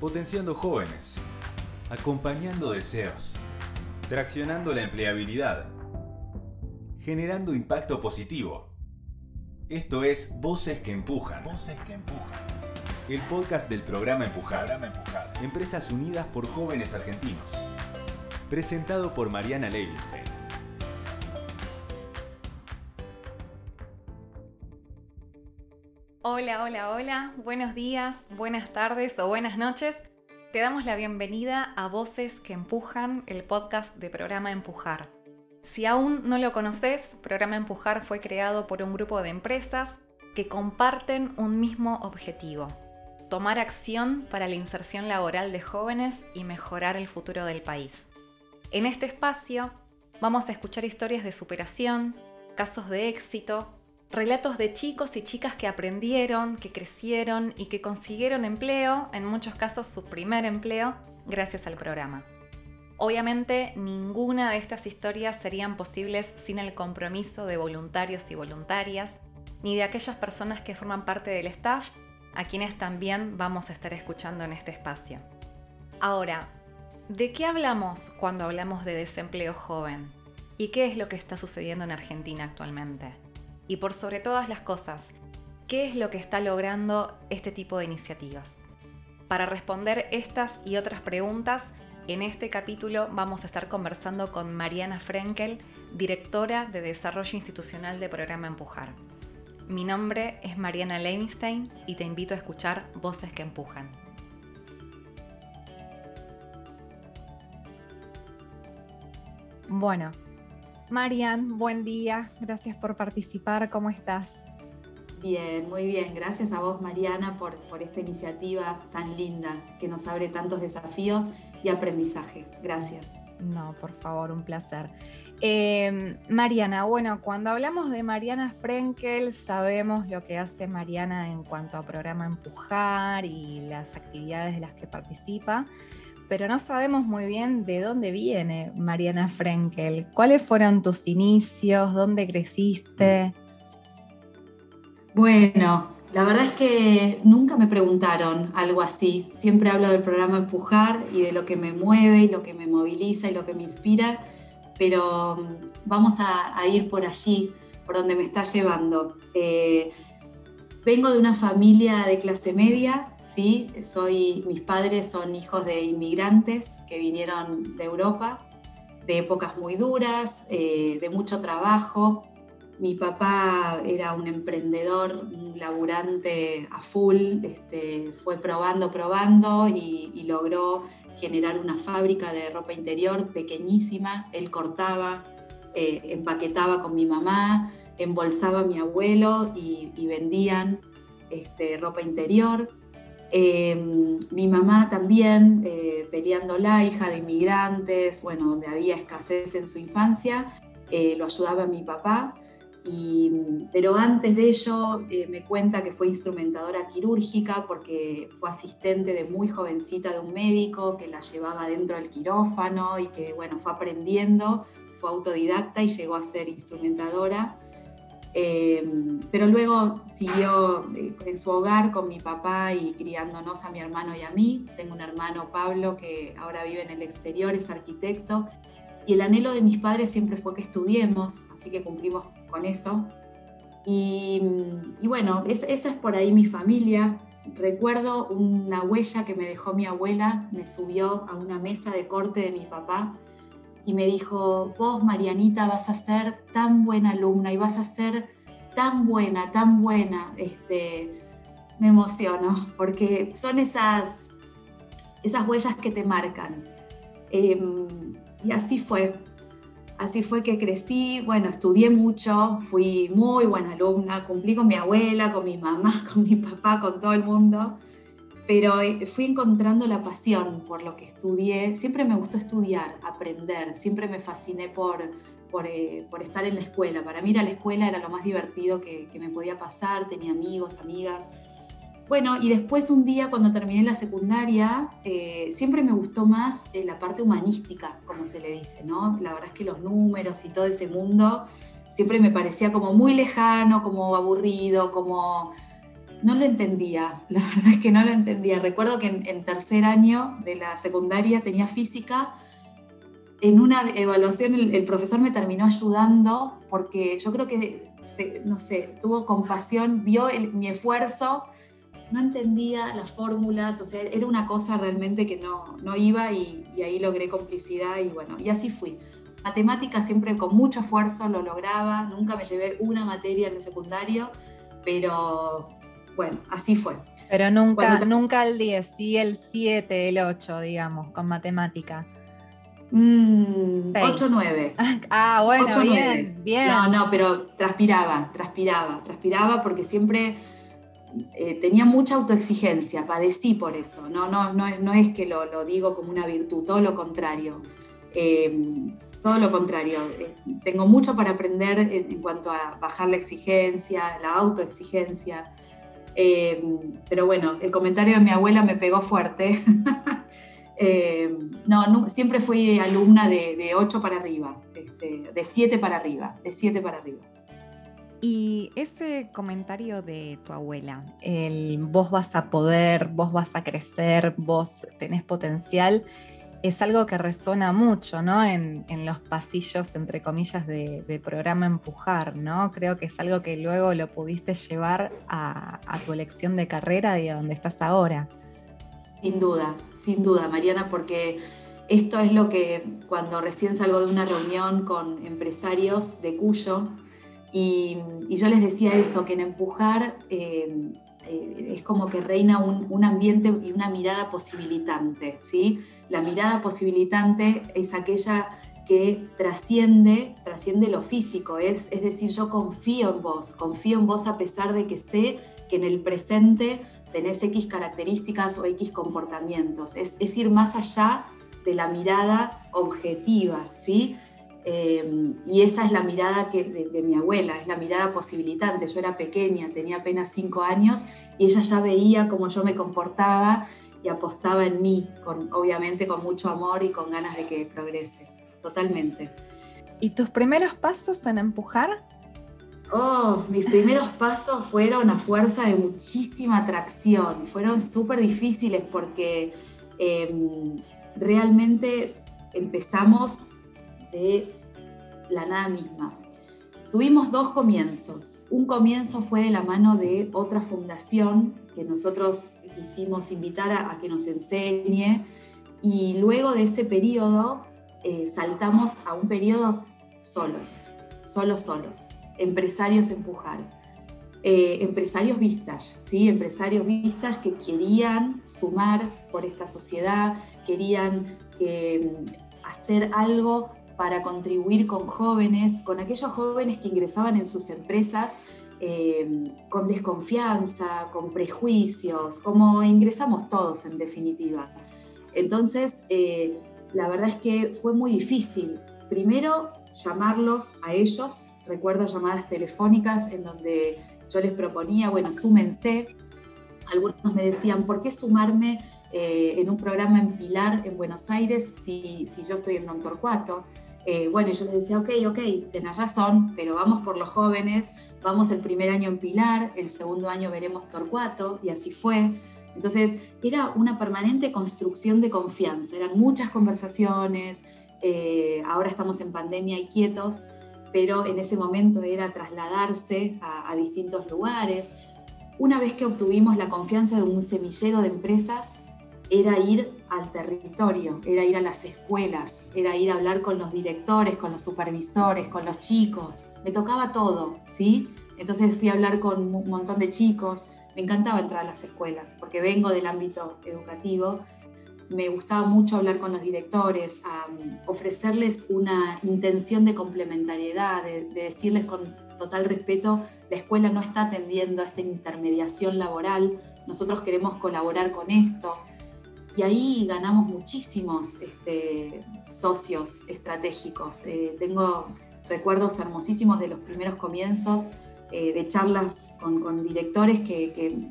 potenciando jóvenes, acompañando deseos, traccionando la empleabilidad, generando impacto positivo. Esto es Voces que Empujan. Voces que Empujan. El podcast del programa Empujar. Empresas unidas por jóvenes argentinos. Presentado por Mariana Levinstein. Hola, hola, hola. Buenos días, buenas tardes o buenas noches. Te damos la bienvenida a Voces que Empujan, el podcast de Programa Empujar. Si aún no lo conoces, Programa Empujar fue creado por un grupo de empresas que comparten un mismo objetivo, tomar acción para la inserción laboral de jóvenes y mejorar el futuro del país. En este espacio vamos a escuchar historias de superación, casos de éxito, relatos de chicos y chicas que aprendieron, que crecieron y que consiguieron empleo, en muchos casos su primer empleo, gracias al programa. Obviamente ninguna de estas historias serían posibles sin el compromiso de voluntarios y voluntarias, ni de aquellas personas que forman parte del staff, a quienes también vamos a estar escuchando en este espacio. Ahora, ¿de qué hablamos cuando hablamos de desempleo joven? ¿Y qué es lo que está sucediendo en Argentina actualmente? Y por sobre todas las cosas, ¿qué es lo que está logrando este tipo de iniciativas? Para responder estas y otras preguntas, en este capítulo vamos a estar conversando con Mariana Frenkel, directora de Desarrollo Institucional de Programa Empujar. Mi nombre es Mariana Leinstein y te invito a escuchar Voces que Empujan. Bueno, Marian, buen día, gracias por participar, ¿cómo estás? Bien, muy bien. Gracias a vos, Mariana, por, por, esta iniciativa tan linda que nos abre tantos desafíos y aprendizaje. Gracias. No, por favor, un placer. Em, Mariana, bueno, cuando hablamos de Mariana Frenkel, sabemos lo que hace Mariana en cuanto a programa Empujar y las actividades de las que participa, pero no sabemos muy bien de dónde viene Mariana Frenkel. ¿Cuáles fueron tus inicios? ¿Dónde creciste? Bueno, la verdad es que nunca me preguntaron algo así. Siempre hablo del programa Empujar y de lo que me mueve y lo que me moviliza y lo que me inspira, pero mm, vamos a, ir por allí, por donde me está llevando. Eh, vengo de una familia de clase media, ¿sí? Soy, mis padres son hijos de inmigrantes que vinieron de Europa, de épocas muy duras, eh, de mucho trabajo. Mi papá era un emprendedor, un laburante a full, este, fue probando, probando y, logró generar una fábrica de ropa interior pequeñísima. Él cortaba, eh, empaquetaba con mi mamá, embolsaba a mi abuelo y, vendían este, ropa interior. Em, mi mamá también, eh, peleando la hija de inmigrantes, bueno, donde había escasez en su infancia, eh, lo ayudaba mi papá pero antes de ello eh, me cuenta que fue instrumentadora quirúrgica porque fue asistente de muy jovencita de un médico que la llevaba dentro del quirófano y que bueno, fue aprendiendo, fue autodidacta y llegó a ser instrumentadora. Eh, pero luego siguió eh, en su hogar con mi papá y criándonos a mi hermano y a mí. Tengo un hermano Pablo que ahora vive en el exterior, es arquitecto y el anhelo de mis padres siempre fue que estudiemos, así que cumplimos con eso. Y, bueno, esa es por ahí mi familia. Recuerdo una huella que me dejó mi abuela, me subió a una mesa de corte de mi papá y me dijo, vos Marianita vas a ser tan buena alumna y vas a ser tan buena, tan buena. Este, me emociono porque son esas, esas huellas que te marcan. Em, y así fue. Así fue que crecí, bueno, estudié mucho, fui muy buena alumna, cumplí con mi abuela, con mi mamá, con mi papá, con todo el mundo, pero eh, fui encontrando la pasión por lo que estudié. Siempre me gustó estudiar, aprender, siempre me fasciné por, por, eh, estar en la escuela. Para mí ir a la escuela era lo más divertido que, que me podía pasar, tenía amigos, amigas, bueno, y después un día cuando terminé la secundaria, eh, siempre me gustó más eh, la parte humanística, como se le dice, ¿no? La verdad es que los números y todo ese mundo siempre me parecía como muy lejano, como aburrido, como no lo entendía, la verdad es que no lo entendía. Recuerdo que en, tercer año de la secundaria tenía física. En una evaluación el, profesor me terminó ayudando porque yo creo que, no sé, tuvo compasión, vio mi esfuerzo, no entendía las fórmulas, o sea, era una cosa realmente que no, no iba y, y ahí logré complicidad y bueno, y así fui. Matemática siempre con mucho esfuerzo lo lograba, nunca me llevé una materia en el secundario, pero bueno, así fue. Pero nunca, nunca el 10, sí el 7, el 8, digamos, con matemática. 8, mm, 9. Ah, bueno, bien, bien. No, no, pero transpiraba, transpiraba, transpiraba porque siempre eh, tenía mucha autoexigencia, padecí por eso. No, no, no, no es que lo, lo, digo como una virtud, todo lo contrario. Eh, todo lo contrario, eh, tengo mucho para aprender en, cuanto a bajar la exigencia, la autoexigencia. Eh, pero bueno, el comentario de mi abuela me pegó fuerte. Eh, no, siempre fui alumna de, 8 para arriba, este, de 7 para arriba, de 7 para arriba. Y ese comentario de tu abuela, el vos vas a poder, vos vas a crecer, vos tenés potencial, es algo que resuena mucho, ¿no? En, los pasillos, entre comillas, de, programa Empujar, ¿no? Creo que es algo que luego lo pudiste llevar a, tu elección de carrera y a donde estás ahora. Sin duda, sin duda, Mariana, porque esto es lo que cuando recién salgo de una reunión con empresarios de Cuyo, y, yo les decía eso, que en Empujar eh, eh, es como que reina un, un ambiente y una mirada posibilitante, ¿sí? La mirada posibilitante es aquella que trasciende, trasciende lo físico, es, es decir, yo confío en vos, confío en vos a pesar de que sé que en el presente tenés X características o X comportamientos, es, es ir más allá de la mirada objetiva, ¿sí? Eh, y esa es la mirada que, de, de, mi abuela, es la mirada posibilitante. Yo era pequeña, tenía apenas cinco años y ella ya veía cómo yo me comportaba y apostaba en mí, con, obviamente con mucho amor y con ganas de que progrese, totalmente. ¿Y tus primeros pasos en empujar? Oh, mis primeros pasos fueron a fuerza de muchísima atracción, fueron súper difíciles porque em, realmente empezamos de la nada misma. Tuvimos dos comienzos. Un comienzo fue de la mano de otra fundación que nosotros quisimos invitar a, que nos enseñe. Y luego de ese periodo eh, saltamos a un periodo solos, solos, solos, empresarios empujar, eh, empresarios vistas, ¿sí? empresarios vistas que querían sumar por esta sociedad, querían eh, hacer algo para contribuir con jóvenes, con aquellos jóvenes que ingresaban en sus empresas eh, con desconfianza, con prejuicios, como ingresamos todos en definitiva. Entonces, eh, la verdad es que fue muy difícil. Primero, llamarlos a ellos, recuerdo llamadas telefónicas en donde yo les proponía, bueno, súmense. Algunos me decían, ¿por qué sumarme eh, en un programa en Pilar, en Buenos Aires, si, si yo estoy en Don Torcuato? Eh, bueno, yo les decía, ok, ok, tenés razón, pero vamos por los jóvenes, vamos el primer año en Pilar, el segundo año veremos Torcuato, y así fue. Entonces, era una permanente construcción de confianza, eran muchas conversaciones, eh, ahora estamos en pandemia y quietos, pero en ese momento era trasladarse a distintos lugares. Una vez que obtuvimos la confianza de un semillero de empresas, era ir al territorio, era ir a las escuelas, era ir a hablar con los directores, con los supervisores, con los chicos. Me tocaba todo, ¿sí? Entonces fui a hablar con un montón de chicos. Me encantaba entrar a las escuelas porque vengo del ámbito educativo. Me gustaba mucho hablar con los directores, ofrecerles una intención de complementariedad, de, de decirles con total respeto, la escuela no está atendiendo a esta intermediación laboral, nosotros queremos colaborar con esto, y ahí ganamos muchísimos este, socios estratégicos. Eh, tengo recuerdos hermosísimos de los primeros comienzos, eh, de charlas con, directores que,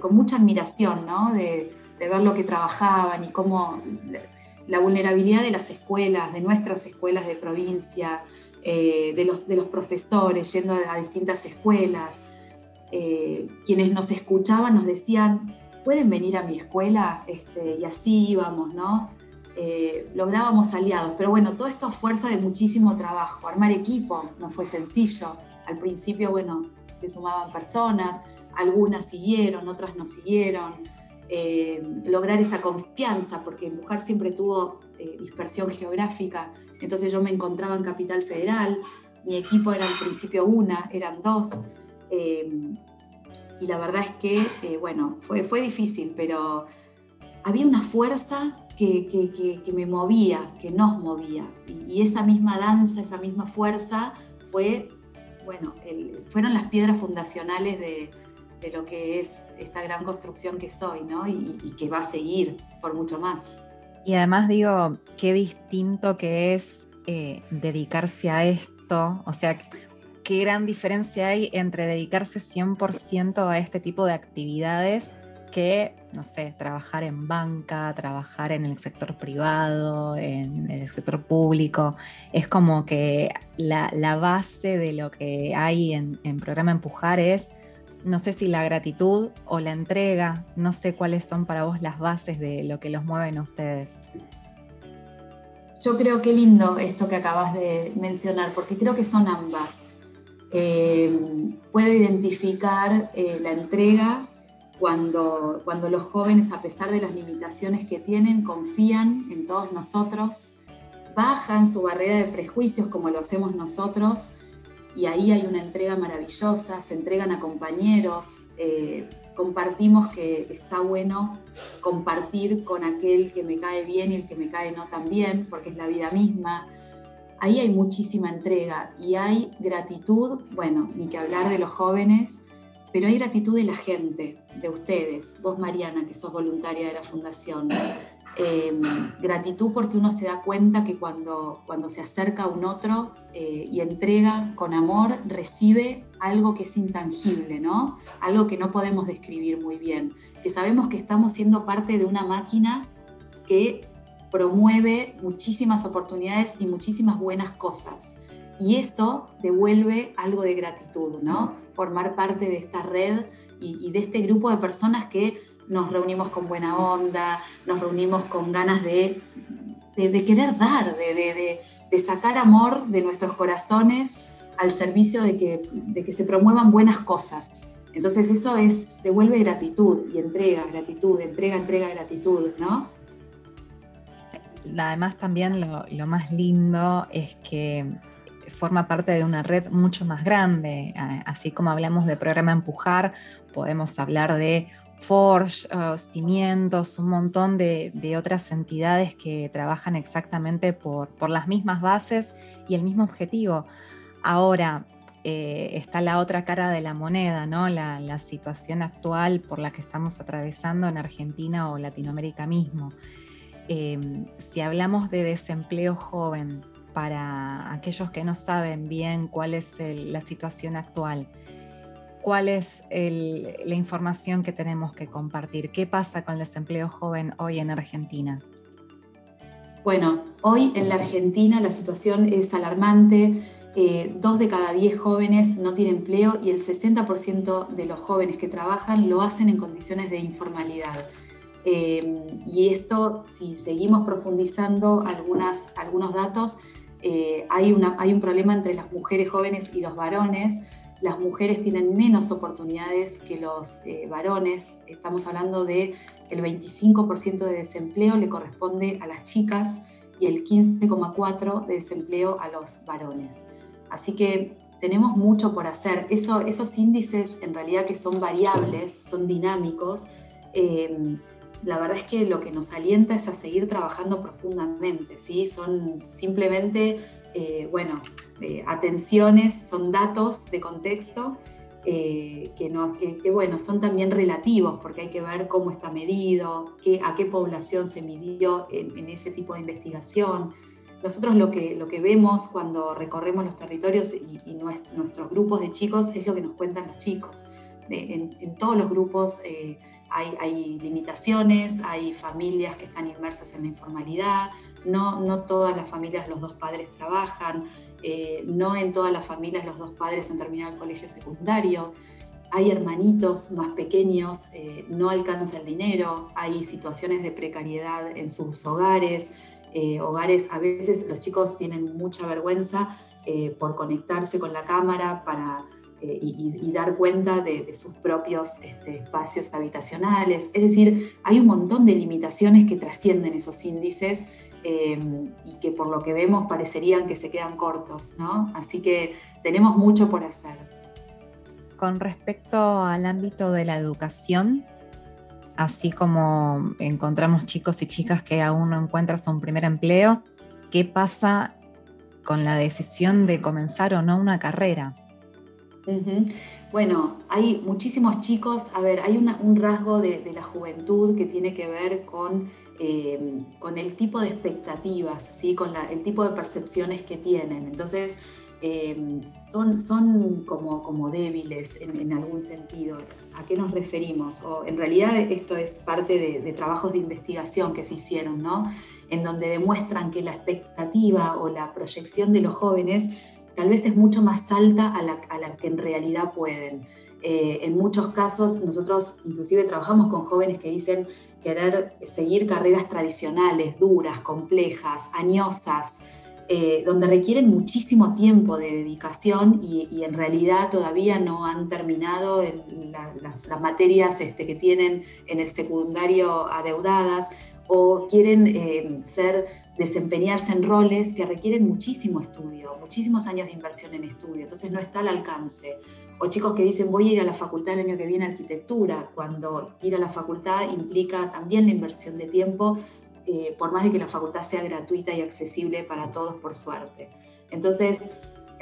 con mucha admiración, ¿no? de, ver lo que trabajaban y cómo la, vulnerabilidad de las escuelas, de nuestras escuelas de provincia, eh, de, los, de los profesores yendo a distintas escuelas, quienes nos escuchaban nos decían, ¿pueden venir a mi escuela? Este, y así íbamos, ¿no? Eh, lográbamos aliados, pero bueno, todo esto a fuerza de muchísimo trabajo. Armar equipo no fue sencillo. Al principio, bueno, se sumaban personas, algunas siguieron, otras no siguieron. Eh, lograr esa confianza, porque Empujar siempre tuvo eh, dispersión geográfica, entonces yo me encontraba en Capital Federal, mi equipo era al principio una, eran dos, y la verdad es que, bueno, fue, fue difícil, pero había una fuerza que, que, me movía, que nos movía, y, esa misma danza, esa misma fuerza fue, bueno, fueron las piedras fundacionales de, de lo que es esta gran construcción que soy, ¿no? Y, que va a seguir por mucho más. Y además digo, qué distinto que es eh, dedicarse a esto, o sea, qué gran diferencia hay entre dedicarse 100% a este tipo de actividades que, no sé, trabajar en banca, trabajar en el sector privado, en el sector público. Es como que la, base de lo que hay en, en programa Empujar es no sé si la gratitud o la entrega, no sé cuáles son para vos las bases de lo que los mueven a ustedes. Yo creo que lindo esto que acabas de mencionar, porque creo que son ambas. Eh, puedo identificar eh, la entrega cuando, cuando los jóvenes, a pesar de las limitaciones que tienen, confían en todos nosotros, bajan su barrera de prejuicios como lo hacemos nosotros y ahí hay una entrega maravillosa, se entregan a compañeros, eh, compartimos que está bueno compartir con aquel que me cae bien y el que me cae no tan bien, porque es la vida misma. Ahí hay muchísima entrega y hay gratitud, bueno, ni que hablar de los jóvenes, pero hay gratitud de la gente, de ustedes, vos Mariana, que sos voluntaria de la fundación, Em, gratitud porque uno se da cuenta que cuando, cuando se acerca a un otro eh, y entrega con amor, recibe algo que es intangible, ¿no? Algo que no podemos describir muy bien, que sabemos que estamos siendo parte de una máquina que promueve muchísimas oportunidades y muchísimas buenas cosas. Y eso devuelve algo de gratitud, ¿no? Formar parte de esta red y, de este grupo de personas que nos reunimos con buena onda, nos reunimos con ganas de, de, querer dar, de, de, sacar amor de nuestros corazones al servicio de que, de que se promuevan buenas cosas. Entonces eso es, devuelve gratitud y entrega, gratitud, entrega, entrega, gratitud, ¿no? Además también lo, más lindo es que forma parte de una red mucho más grande. Así como hablamos de programa Empujar, podemos hablar de Forge, eh, Cimientos, un montón de, otras entidades que trabajan exactamente por, las mismas bases y el mismo objetivo. Ahora eh, está la otra cara de la moneda, ¿no? La, situación actual por la que estamos atravesando en Argentina o Latinoamérica mismo. Em, si hablamos de desempleo joven, para aquellos que no saben bien cuál es la situación actual, cuál es la información que tenemos que compartir. ¿Qué pasa con el desempleo joven hoy en Argentina? Bueno, hoy en la Argentina la situación es alarmante. Eh, dos de cada diez jóvenes no tienen empleo y el 60% de los jóvenes que trabajan lo hacen en condiciones de informalidad. Eh, y esto, si seguimos profundizando algunas, algunos datos, eh, hay, una, hay un problema entre las mujeres jóvenes y los varones las mujeres tienen menos oportunidades que los eh, varones. Estamos hablando de el 25% de desempleo le corresponde a las chicas y el 15,4% de desempleo a los varones. Así que tenemos mucho por hacer. Eso, esos índices en realidad que son variables, son dinámicos. Eh, la verdad es que lo que nos alienta es a seguir trabajando profundamente, ¿sí? Son simplemente, eh, bueno, atenciones, son datos de contexto eh, que, no, que, bueno, son también relativos porque hay que ver cómo está medido, qué, a qué población se midió en, ese tipo de investigación. Nosotros lo que, lo que vemos cuando recorremos los territorios y, nuestros grupos de chicos es lo que nos cuentan los chicos. en, todos los grupos eh, hay, limitaciones, hay familias que están inmersas en la informalidad, no, no todas las familias los dos padres trabajan, eh, no en todas las familias los dos padres han terminado el colegio secundario. hay hermanitos más pequeños, eh, no alcanza el dinero, hay situaciones de precariedad en sus hogares, eh, hogares, a veces los chicos tienen mucha vergüenza por conectarse con la cámara para, y, dar cuenta de, sus propios este, espacios habitacionales. Es decir, hay un montón de limitaciones que trascienden esos índices y que por lo que vemos parecerían que se quedan cortos, ¿no? Así que tenemos mucho por hacer con respecto al ámbito de la educación, así como encontramos chicos y chicas que aún no encuentran su primer empleo, ¿qué pasa con la decisión de comenzar o no una carrera? Bueno, hay muchísimos chicos, a ver, hay un rasgo de, la juventud que tiene que ver con, con el tipo de expectativas, ¿sí? con el tipo de percepciones que tienen. Entonces, Em, son, son como, como débiles en, algún sentido. ¿A qué nos referimos? O en realidad esto es parte de, trabajos de investigación que se hicieron, ¿no? En donde demuestran que la expectativa o la proyección de los jóvenes tal vez es mucho más alta a la, que en realidad pueden. Eh, en muchos casos nosotros inclusive trabajamos con jóvenes que dicen querer seguir carreras tradicionales, duras, complejas, añosas, eh, donde requieren muchísimo tiempo de dedicación y, en realidad todavía no han terminado las, materias este, que tienen en el secundario adeudadas o quieren eh, ser, desempeñarse en roles que requieren muchísimo estudio, muchísimos años de inversión en estudio, entonces no está al alcance. O chicos que dicen voy a ir a la facultad el año que viene arquitectura, cuando ir a la facultad implica también la inversión de tiempo eh, por más de que la facultad sea gratuita y accesible para todos por suerte. Entonces,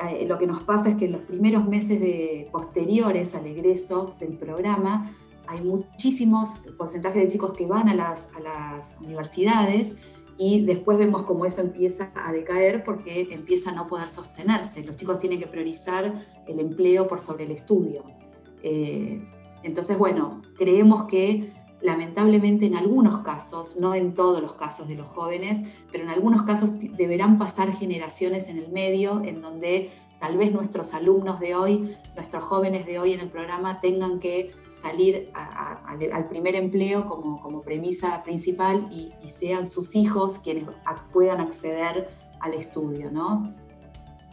eh, lo que nos pasa es que en los primeros meses de, posteriores al egreso del programa hay muchísimos porcentajes de chicos que van a las, a las universidades y después vemos cómo eso empieza a decaer porque empieza a no poder sostenerse. Los chicos tienen que priorizar el empleo por sobre el estudio. Eh, entonces, bueno, creemos que lamentablemente en algunos casos, no en todos los casos de los jóvenes, pero en algunos casos deberán pasar generaciones en el medio en donde tal vez nuestros alumnos de hoy, nuestros jóvenes de hoy en el programa tengan que salir al primer empleo como, como premisa principal y, sean sus hijos quienes puedan acceder al estudio, ¿no?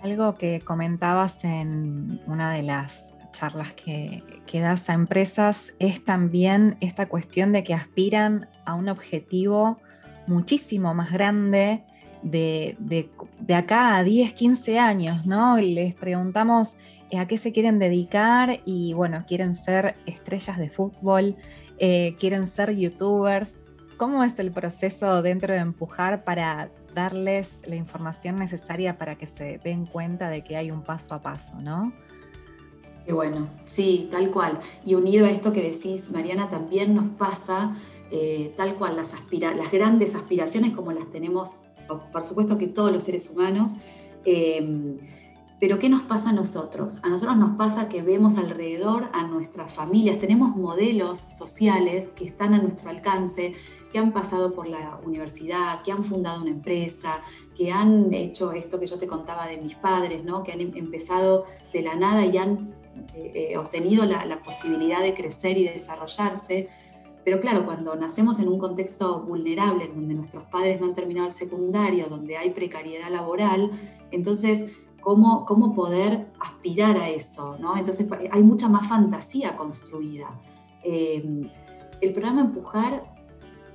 Algo que comentabas en una de las charlas que, das a empresas es también esta cuestión de que aspiran a un objetivo muchísimo más grande de, de, acá a 10, 15 años, ¿no? Les preguntamos eh, a qué se quieren dedicar y bueno, quieren ser estrellas de fútbol, eh, quieren ser youtubers. ¿Cómo es el proceso dentro de Empujar para darles la información necesaria para que se den cuenta de que hay un paso a paso, ¿no? Qué bueno, sí, tal cual. Y unido a esto que decís, Mariana, también nos pasa eh, tal cual las, las grandes aspiraciones como las tenemos, por supuesto que todos los seres humanos, em, pero ¿qué nos pasa a nosotros? A nosotros nos pasa que vemos alrededor a nuestras familias, tenemos modelos sociales que están a nuestro alcance, que han pasado por la universidad, que han fundado una empresa, que han hecho esto que yo te contaba de mis padres, ¿no? que han em-, empezado de la nada y han eh, eh, obtenido la, posibilidad de crecer y desarrollarse. Pero claro, cuando nacemos en un contexto vulnerable, en donde nuestros padres no han terminado el secundario, donde hay precariedad laboral, entonces, ¿cómo, cómo poder aspirar a eso? ¿no? Entonces, hay mucha más fantasía construida. Eh, el programa Empujar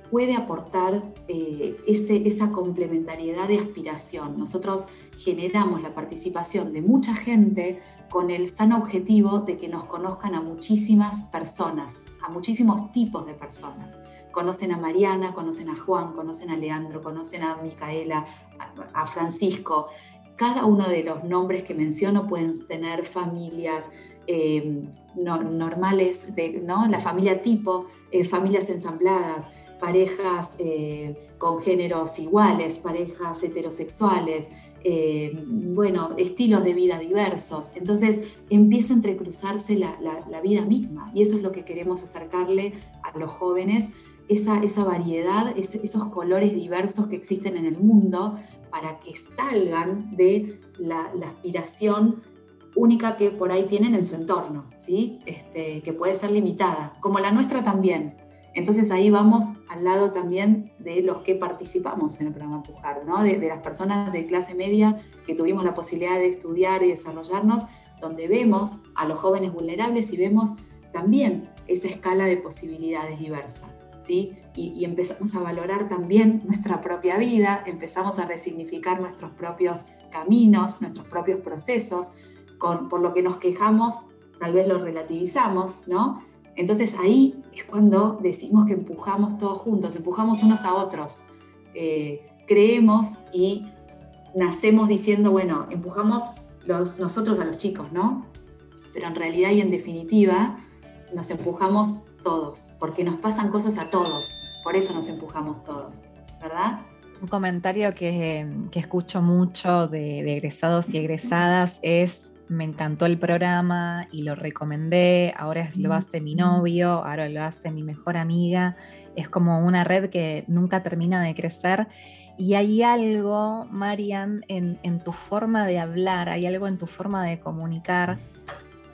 puede aportar ese, esa complementariedad de aspiración. Nosotros generamos la participación de mucha gente con el sano objetivo de que nos conozcan a muchísimas personas, a muchísimos tipos de personas. Conocen a Mariana, conocen a Juan, conocen a Leandro, conocen a Micaela, a, Francisco. Cada uno de los nombres que menciono pueden tener familias eh, normales, de, ¿no? la familia tipo, eh, familias ensambladas, parejas eh, con géneros iguales, parejas heterosexuales, eh, bueno, estilos de vida diversos. Entonces empieza a entrecruzarse la, vida misma y eso es lo que queremos acercarle a los jóvenes, esa, esa variedad, esos colores diversos que existen en el mundo para que salgan de la, aspiración única que por ahí tienen en su entorno, ¿sí? Este, que puede ser limitada, como la nuestra también. Entonces ahí vamos al lado también de los que participamos en el programa Empujar, ¿no? de, las personas de clase media que tuvimos la posibilidad de estudiar y desarrollarnos, donde vemos a los jóvenes vulnerables y vemos también esa escala de posibilidades diversa. ¿sí? Y, empezamos a valorar también nuestra propia vida, empezamos a resignificar nuestros propios caminos, nuestros propios procesos, por lo que nos quejamos, tal vez lo relativizamos, ¿no? Entonces ahí es cuando decimos que empujamos todos juntos, empujamos unos a otros, eh, creemos y nacemos diciendo, bueno, empujamos nosotros a los chicos, ¿no? Pero en realidad y en definitiva nos empujamos todos, porque nos pasan cosas a todos, por eso nos empujamos todos, ¿verdad? Un comentario que, escucho mucho de, egresados y egresadas es, me encantó el programa y lo recomendé, ahora lo hace mi novio, ahora lo hace mi mejor amiga, es como una red que nunca termina de crecer. Y hay algo, Marian, en, en tu forma de hablar, hay algo en tu forma de comunicar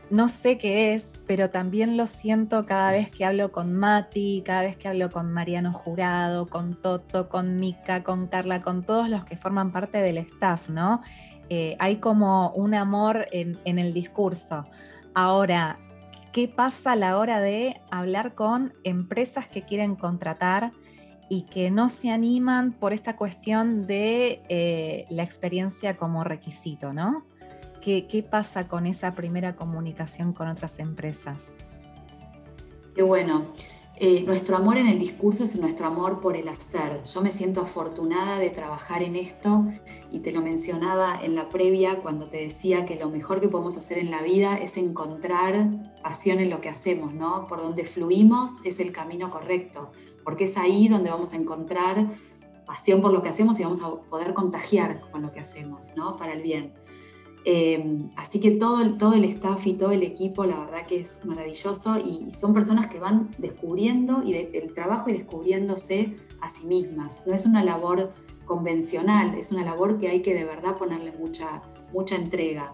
no sé qué es, pero también lo siento cada vez que hablo con Mati, cada vez que hablo con Mariano Jurado, con Toto, con Mica, con Carla, con todos los que forman parte del staff, ¿no? Eh, hay como un amor en, el discurso. Ahora, ¿qué pasa a la hora de hablar con empresas que quieren contratar? y que no se animan por esta cuestión de eh, la experiencia como requisito, ¿no? ¿Qué, pasa con esa primera comunicación con otras empresas? Qué bueno. Eh, nuestro amor en el discurso es nuestro amor por el hacer. Yo me siento afortunada de trabajar en esto y te lo mencionaba en la previa cuando te decía que lo mejor que podemos hacer en la vida es encontrar pasión en lo que hacemos, ¿no? Por donde fluimos es el camino correcto, porque es ahí donde vamos a encontrar pasión por lo que hacemos y vamos a poder contagiar con lo que hacemos, ¿no? Para el bien. Em, así que todo, todo el staff y todo el equipo, la verdad que es maravilloso y, son personas que van descubriendo y el trabajo y descubriéndose a sí mismas. No es una labor convencional, es una labor que hay que de verdad ponerle mucha, mucha entrega.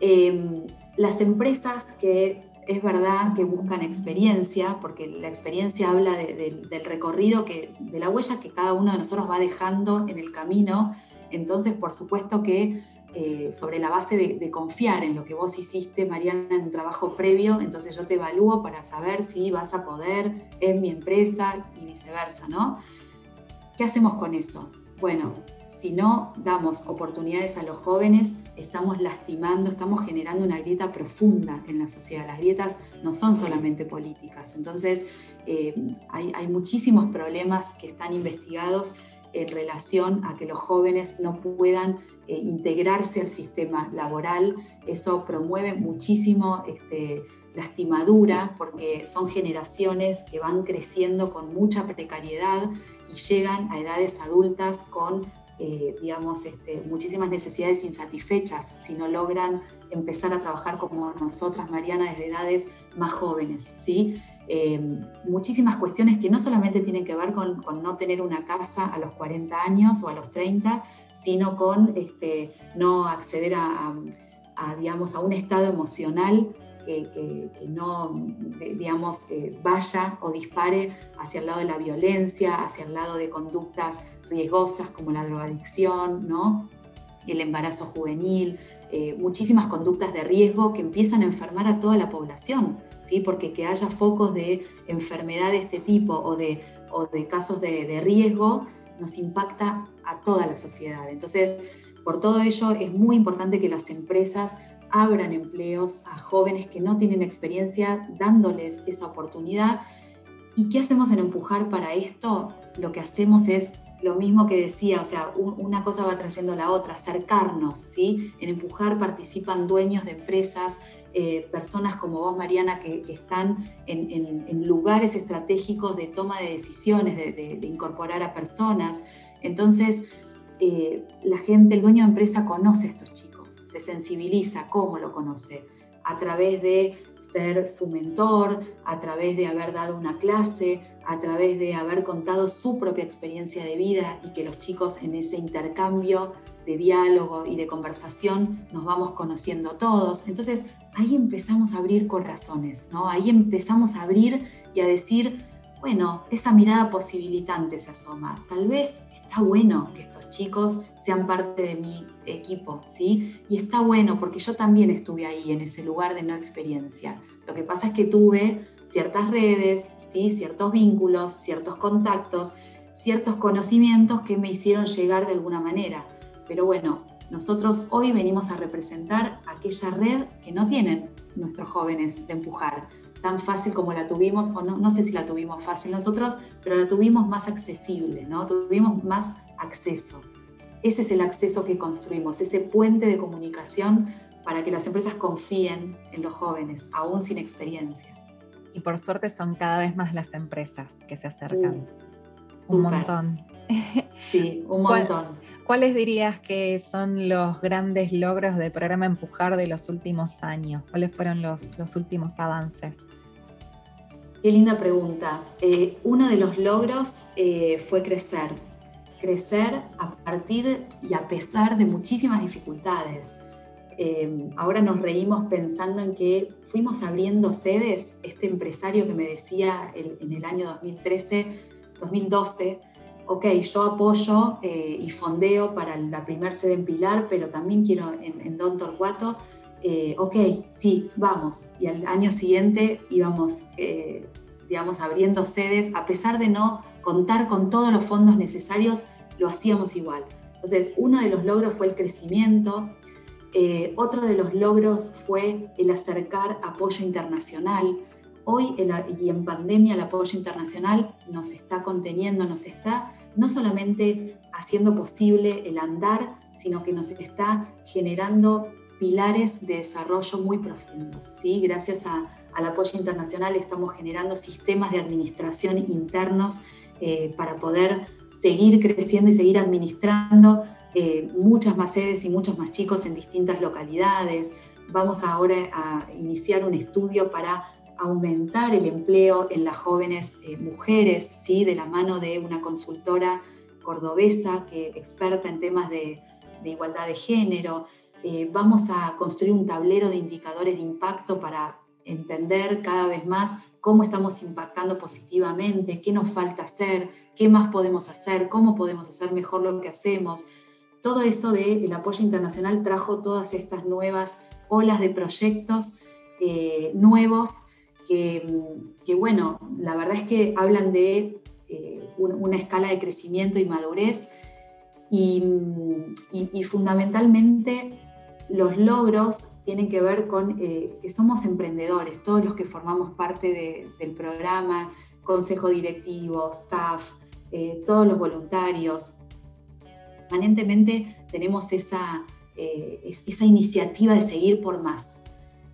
Em, las empresas que es verdad que buscan experiencia, porque la experiencia habla del recorrido, que, de la huella que cada uno de nosotros va dejando en el camino. Entonces, por supuesto que eh, sobre la base de, confiar en lo que vos hiciste, Mariana, en un trabajo previo, entonces yo te evalúo para saber si vas a poder en mi empresa y viceversa, ¿no? ¿Qué hacemos con eso? Bueno, si no damos oportunidades a los jóvenes, estamos lastimando, estamos generando una grieta profunda en la sociedad. Las grietas no son solamente políticas, entonces eh, hay, hay muchísimos problemas que están investigados en relación a que los jóvenes no puedan eh, integrarse al sistema laboral. Eso promueve muchísimo este, lastimadura porque son generaciones que van creciendo con mucha precariedad y llegan a edades adultas con eh, digamos, este, muchísimas necesidades insatisfechas si no logran empezar a trabajar como nosotras, Mariana, desde edades más jóvenes. ¿sí? Eh, muchísimas cuestiones que no solamente tienen que ver con, no tener una casa a los 40 años o a los 30, sino con este, no acceder a, digamos, a un estado emocional que, no digamos, eh, vaya o dispare hacia el lado de la violencia, hacia el lado de conductas riesgosas como la drogadicción, ¿no? el embarazo juvenil, eh, muchísimas conductas de riesgo que empiezan a enfermar a toda la población. ¿sí? porque que haya focos de enfermedad de este tipo o de, de casos de, riesgo nos impacta a toda la sociedad. Entonces, por todo ello es muy importante que las empresas abran empleos a jóvenes que no tienen experiencia, dándoles esa oportunidad. ¿Y qué hacemos en empujar para esto? Lo que hacemos es lo mismo que decía, o sea, una cosa va trayendo la otra, acercarnos, ¿sí? En empujar participan dueños de empresas, eh, personas como vos, Mariana, que, están en, lugares estratégicos de toma de decisiones, de, incorporar a personas. Entonces, eh, la gente, el dueño de empresa conoce a estos chicos, se sensibiliza, ¿cómo lo conoce? a través de ser su mentor, a través de haber dado una clase, a través de haber contado su propia experiencia de vida y que los chicos en ese intercambio de diálogo y de conversación nos vamos conociendo todos. Entonces ahí empezamos a abrir corazones, ¿no? Ahí empezamos a abrir y a decir, bueno, esa mirada posibilitante se asoma. Tal vez está bueno que estos chicos sean parte de mi equipo, ¿sí? Y está bueno porque yo también estuve ahí en ese lugar de no experiencia. Lo que pasa es que tuve ciertas redes, ¿sí? ciertos vínculos, ciertos contactos, ciertos conocimientos que me hicieron llegar de alguna manera. Pero bueno, nosotros hoy venimos a representar aquella red que no tienen nuestros jóvenes de empujar, tan fácil como la tuvimos, o no, no sé si la tuvimos fácil nosotros, pero la tuvimos más accesible, ¿no? Tuvimos más acceso. Ese es el acceso que construimos, ese puente de comunicación para que las empresas confíen en los jóvenes, aún sin experiencia. Y por suerte son cada vez más las empresas que se acercan. Uh, un montón. Sí, un montón. ¿Cuáles dirías que son los grandes logros del programa Empujar de los últimos años? ¿Cuáles fueron los, los últimos avances? Qué linda pregunta. Eh, uno de los logros eh, fue crecer. Crecer a partir y a pesar de muchísimas dificultades. Eh, ahora nos reímos pensando en que fuimos abriendo sedes. Este empresario que me decía en el año 2013, 2012, ok, yo apoyo y fondeo para la primera sede en Pilar, pero también quiero en, Don Torcuato, eh, ok, sí, vamos. Y al año siguiente íbamos, eh, digamos, abriendo sedes, a pesar de no contar con todos los fondos necesarios, lo hacíamos igual. Entonces, uno de los logros fue el crecimiento, otro de los logros fue el acercar apoyo internacional. Hoy y en pandemia el apoyo internacional nos está conteniendo, nos está no solamente haciendo posible el andar, sino que nos está generando pilares de desarrollo muy profundos. ¿sí? Gracias al apoyo internacional estamos generando sistemas de administración internos eh, para poder seguir creciendo y seguir administrando eh, muchas más sedes y muchos más chicos en distintas localidades. Vamos ahora a iniciar un estudio para aumentar el empleo en las jóvenes eh, mujeres, ¿sí? de la mano de una consultora cordobesa que experta en temas de, igualdad de género. Eh, vamos a construir un tablero de indicadores de impacto para entender cada vez más cómo estamos impactando positivamente, qué nos falta hacer, qué más podemos hacer, cómo podemos hacer mejor lo que hacemos. Todo eso del apoyo internacional trajo todas estas nuevas olas de proyectos eh, nuevos que, bueno, la verdad es que hablan de eh, una escala de crecimiento y madurez y, fundamentalmente los logros tienen que ver con eh, que somos emprendedores, todos los que formamos parte del programa, consejo directivo, staff, eh, todos los voluntarios. Permanentemente tenemos esa, esa iniciativa de seguir por más.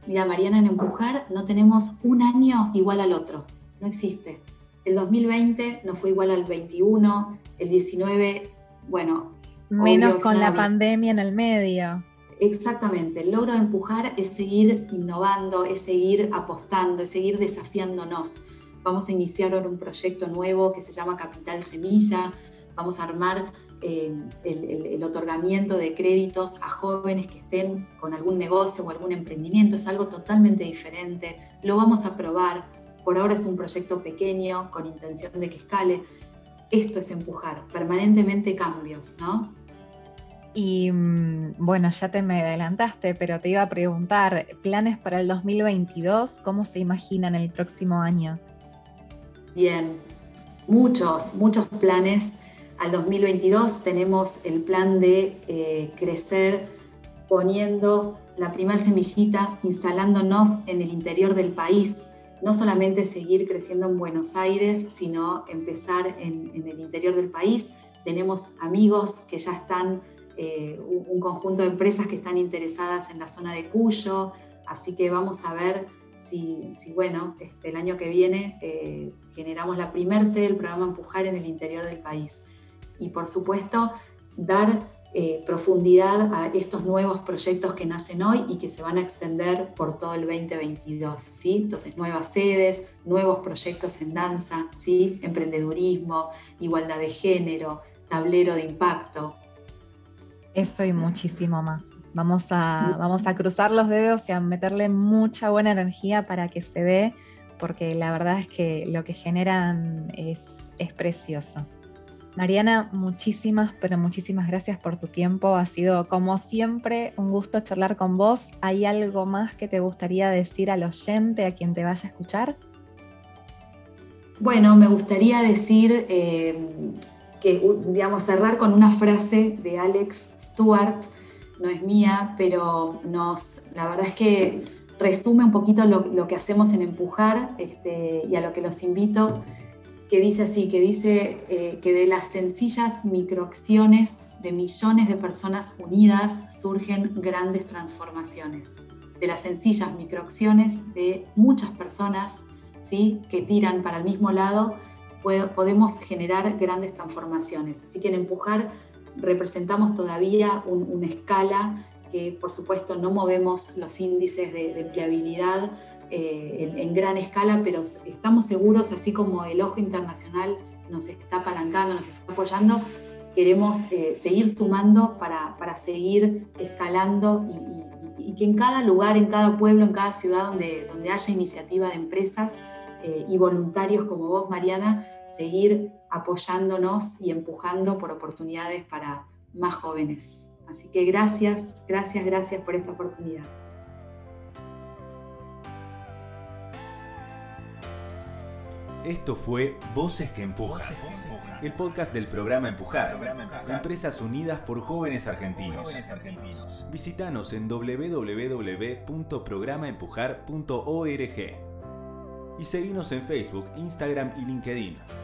Mira, Mariana, en Empujar no tenemos un año igual al otro, no existe. El 2020 no fue igual al 21, el 19, bueno. Menos con la pandemia en el medio. Exactamente, el logro de empujar es seguir innovando, es seguir apostando, es seguir desafiándonos. Vamos a iniciar ahora un proyecto nuevo que se llama Capital Semilla, vamos a armar eh, el, otorgamiento de créditos a jóvenes que estén con algún negocio o algún emprendimiento. Es algo totalmente diferente. Lo vamos a probar. Por ahora es un proyecto pequeño con intención de que escale. Esto es empujar permanentemente cambios, ¿no? Y mm, bueno, ya te me adelantaste, pero te iba a preguntar, ¿planes para el 2022? ¿Cómo se imaginan el próximo año? Bien, muchos, muchos planes al 2022 tenemos el plan de eh, crecer poniendo la primera semillita, instalándonos en el interior del país, no solamente seguir creciendo en Buenos Aires, sino empezar en, el interior del país. Tenemos amigos que ya están, eh, un, conjunto de empresas que están interesadas en la zona de Cuyo, así que vamos a ver si, bueno, este, el año que viene eh, generamos la primer sede del programa Empujar en el interior del país y por supuesto dar eh, profundidad a estos nuevos proyectos que nacen hoy y que se van a extender por todo el 2022. ¿sí? Entonces, nuevas sedes, nuevos proyectos en danza, ¿sí? emprendedurismo, igualdad de género, tablero de impacto. Eso y muchísimo más. Vamos a, vamos a cruzar los dedos y a meterle mucha buena energía para que se dé, porque la verdad es que lo que generan es, es precioso. Mariana, muchísimas, pero muchísimas gracias por tu tiempo. Ha sido, como siempre, un gusto charlar con vos. ¿Hay algo más que te gustaría decir al oyente, a quien te vaya a escuchar? Bueno, me gustaría decir eh, que, digamos, cerrar con una frase de Alex Stewart, no es mía, pero nos, la verdad es que resume un poquito lo, que hacemos en Empujar este, y a lo que los invito que dice así, que dice eh, que de las sencillas microacciones de millones de personas unidas surgen grandes transformaciones. De las sencillas microacciones de muchas personas ¿sí? que tiran para el mismo lado, podemos generar grandes transformaciones. Así que en empujar representamos todavía una escala que por supuesto no movemos los índices de empleabilidad eh, en, gran escala, pero estamos seguros, así como el ojo internacional nos está apalancando, nos está apoyando, queremos eh, seguir sumando para, para seguir escalando y, que en cada lugar, en cada pueblo, en cada ciudad donde, donde haya iniciativa de empresas eh, y voluntarios como vos, Mariana, seguir apoyándonos y empujando por oportunidades para más jóvenes. Así que gracias, gracias, gracias por esta oportunidad. Esto fue Voces que Empujan, el podcast del programa Empujar, Empresas Unidas por Jóvenes Argentinos. Visítanos en www.programaempujar.org y seguinos en Facebook, Instagram y LinkedIn.